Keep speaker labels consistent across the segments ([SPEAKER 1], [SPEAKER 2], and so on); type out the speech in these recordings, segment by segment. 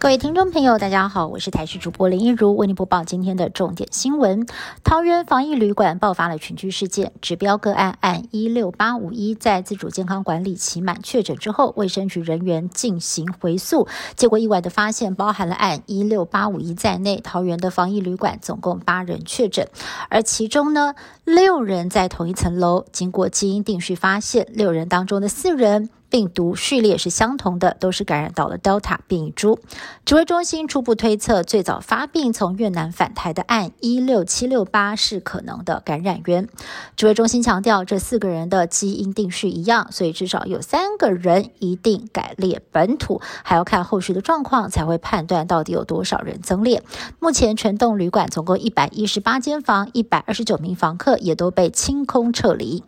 [SPEAKER 1] 各位听众朋友，大家好，我是台视主播林一如，为您播报今天的重点新闻。桃园防疫旅馆爆发了群聚事件，指标个案按一六八五一在自主健康管理期满确诊之后，卫生局人员进行回溯，结果意外的发现，包含了按一六八五一在内，桃园的防疫旅馆总共八人确诊，而其中呢，六人在同一层楼，经过基因定序发现，六人当中的四人。病毒序列是相同的，都是感染到了 Delta 变异株。指挥中心初步推测，最早发病从越南返台的案一六七六八是可能的感染源。指挥中心强调，这四个人的基因定序一样，所以至少有三个人一定改列本土，还要看后续的状况才会判断到底有多少人增列。目前全栋旅馆总共一百一十八间房，一百二十九名房客也都被清空撤离。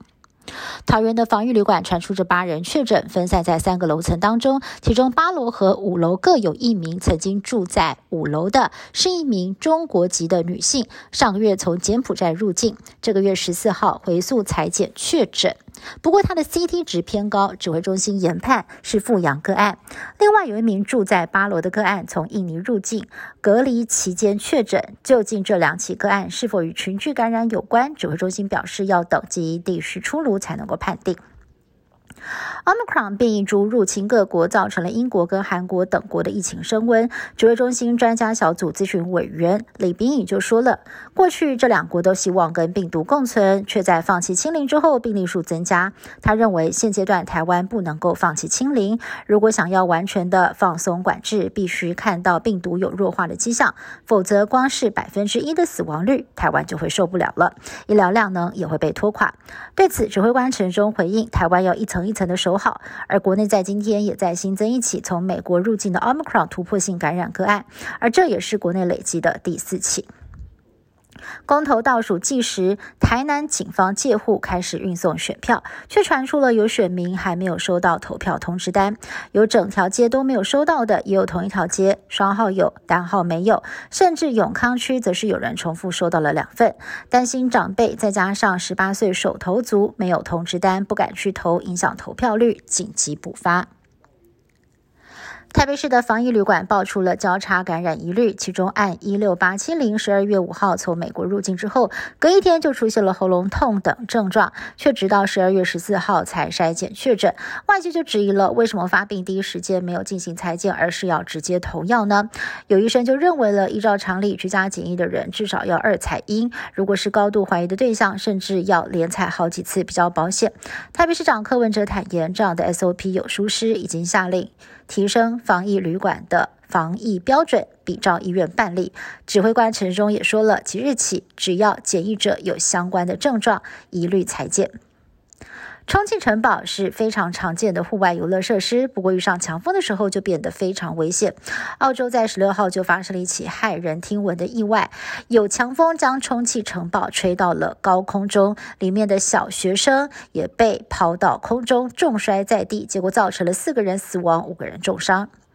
[SPEAKER 1] 桃园的防御旅馆传出这八人确诊，分散在三个楼层当中，其中八楼和五楼各有一名曾经住在五楼的，是一名中国籍的女性，上个月从柬埔寨入境，这个月十四号回溯裁检确诊。不过，他的 CT 值偏高，指挥中心研判是复阳个案。另外，有一名住在巴罗的个案从印尼入境，隔离期间确诊。究竟这两起个案是否与群聚感染有关？指挥中心表示，要等基因地市出炉才能够判定。Omicron 变异株入侵各国，造成了英国跟韩国等国的疫情升温。指挥中心专家小组咨询委员李炳宇就说了，过去这两国都希望跟病毒共存，却在放弃清零之后，病例数增加。他认为现阶段台湾不能够放弃清零，如果想要完全的放松管制，必须看到病毒有弱化的迹象，否则光是百分之一的死亡率，台湾就会受不了了，医疗量呢也会被拖垮。对此，指挥官陈忠回应，台湾要一层一层的守。好，而国内在今天也在新增一起从美国入境的奥密克戎突破性感染个案，而这也是国内累积的第四起。公投倒数计时，台南警方借户开始运送选票，却传出了有选民还没有收到投票通知单，有整条街都没有收到的，也有同一条街双号有，单号没有，甚至永康区则是有人重复收到了两份。担心长辈再加上十八岁手头足没有通知单，不敢去投，影响投票率，紧急补发。台北市的防疫旅馆爆出了交叉感染疑虑，其中按一六八七零十二月五号从美国入境之后，隔一天就出现了喉咙痛等症状，却直到十二月十四号才筛检确诊。外界就质疑了，为什么发病第一时间没有进行裁剪，而是要直接投药呢？有医生就认为了，依照常理，居家检疫的人至少要二采阴，如果是高度怀疑的对象，甚至要连采好几次比较保险。台北市长柯文哲坦言，这样的 SOP 有疏失，已经下令。提升防疫旅馆的防疫标准，比照医院办理。指挥官陈忠也说了，即日起，只要检疫者有相关的症状，一律裁剪。充气城堡是非常常见的户外游乐设施，不过遇上强风的时候就变得非常危险。澳洲在十六号就发生了一起骇人听闻的意外，有强风将充气城堡吹到了高空中，里面的小学生也被抛到空中，重摔在地，结果造成了四个人死亡，五个人重伤。